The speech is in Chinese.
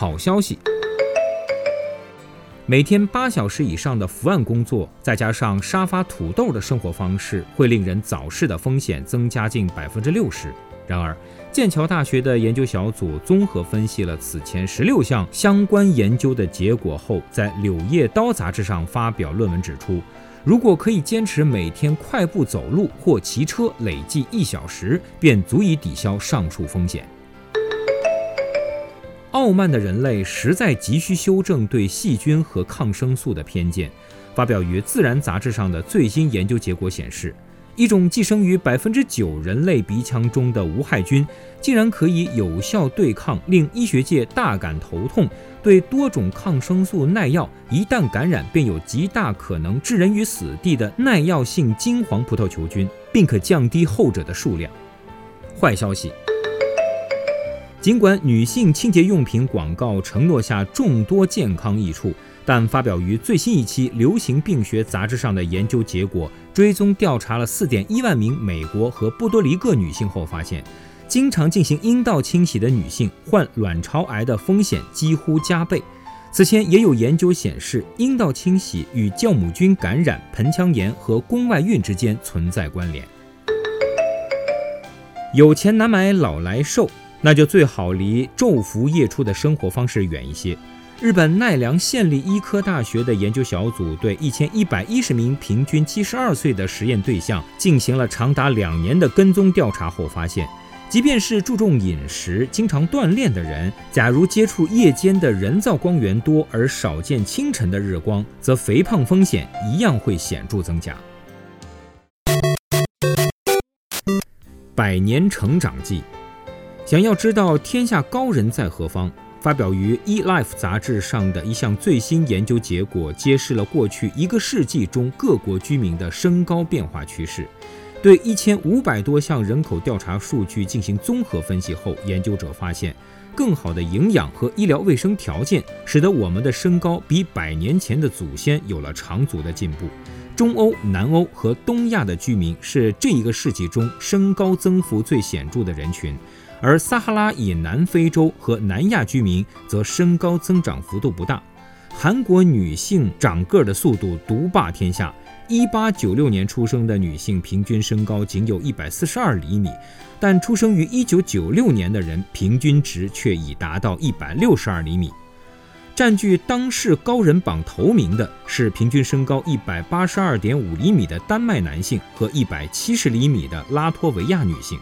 好消息。每天八小时以上的伏案工作，再加上沙发土豆的生活方式，会令人早逝的风险增加近百分之六十。然而，剑桥大学的研究小组综合分析了此前十六项相关研究的结果后，在《柳叶刀》杂志上发表论文指出，如果可以坚持每天快步走路或骑车累计一小时，便足以抵消上述风险。傲慢的人类实在急需修正对细菌和抗生素的偏见。发表于《自然》杂志上的最新研究结果显示，一种寄生于百分之九人类鼻腔中的无害菌，竟然可以有效对抗令医学界大感头痛、对多种抗生素耐药、一旦感染便有极大可能致人于死地的耐药性金黄葡萄球菌，并可降低后者的数量。坏消息。尽管女性清洁用品广告承诺下众多健康益处，但发表于最新一期《流行病学》杂志上的研究结果，追踪调查了4.1万名美国和波多黎各女性后发现，经常进行阴道清洗的女性患卵巢癌的风险几乎加倍。此前也有研究显示，阴道清洗与酵母菌感染、盆腔炎和宫外孕之间存在关联。有钱难买老来瘦。那就最好离昼伏夜出的生活方式远一些。日本奈良县立医科大学的研究小组对一千一百一十名平均七十二岁的实验对象进行了长达两年的跟踪调查后发现，即便是注重饮食、经常锻炼的人，假如接触夜间的人造光源多而少见清晨的日光，则肥胖风险一样会显著增加。百年成长记。想要知道天下高人在何方，发表于《eLife》杂志上的一项最新研究结果，揭示了过去一个世纪中各国居民的身高变化趋势。对一千五百多项人口调查数据进行综合分析后，研究者发现，更好的营养和医疗卫生条件，使得我们的身高比百年前的祖先有了长足的进步。中欧、南欧和东亚的居民是这一个世纪中身高增幅最显著的人群。而撒哈拉以南非洲和南亚居民则身高增长幅度不大。韩国女性长个的速度独霸天下，1896年出生的女性平均身高仅有一百四十二厘米，但出生于1996年的人平均值却已达到一百六十二厘米。占据当世高人榜头名的是平均身高一百八十二点五厘米的丹麦男性和一百七十厘米的拉脱维亚女性。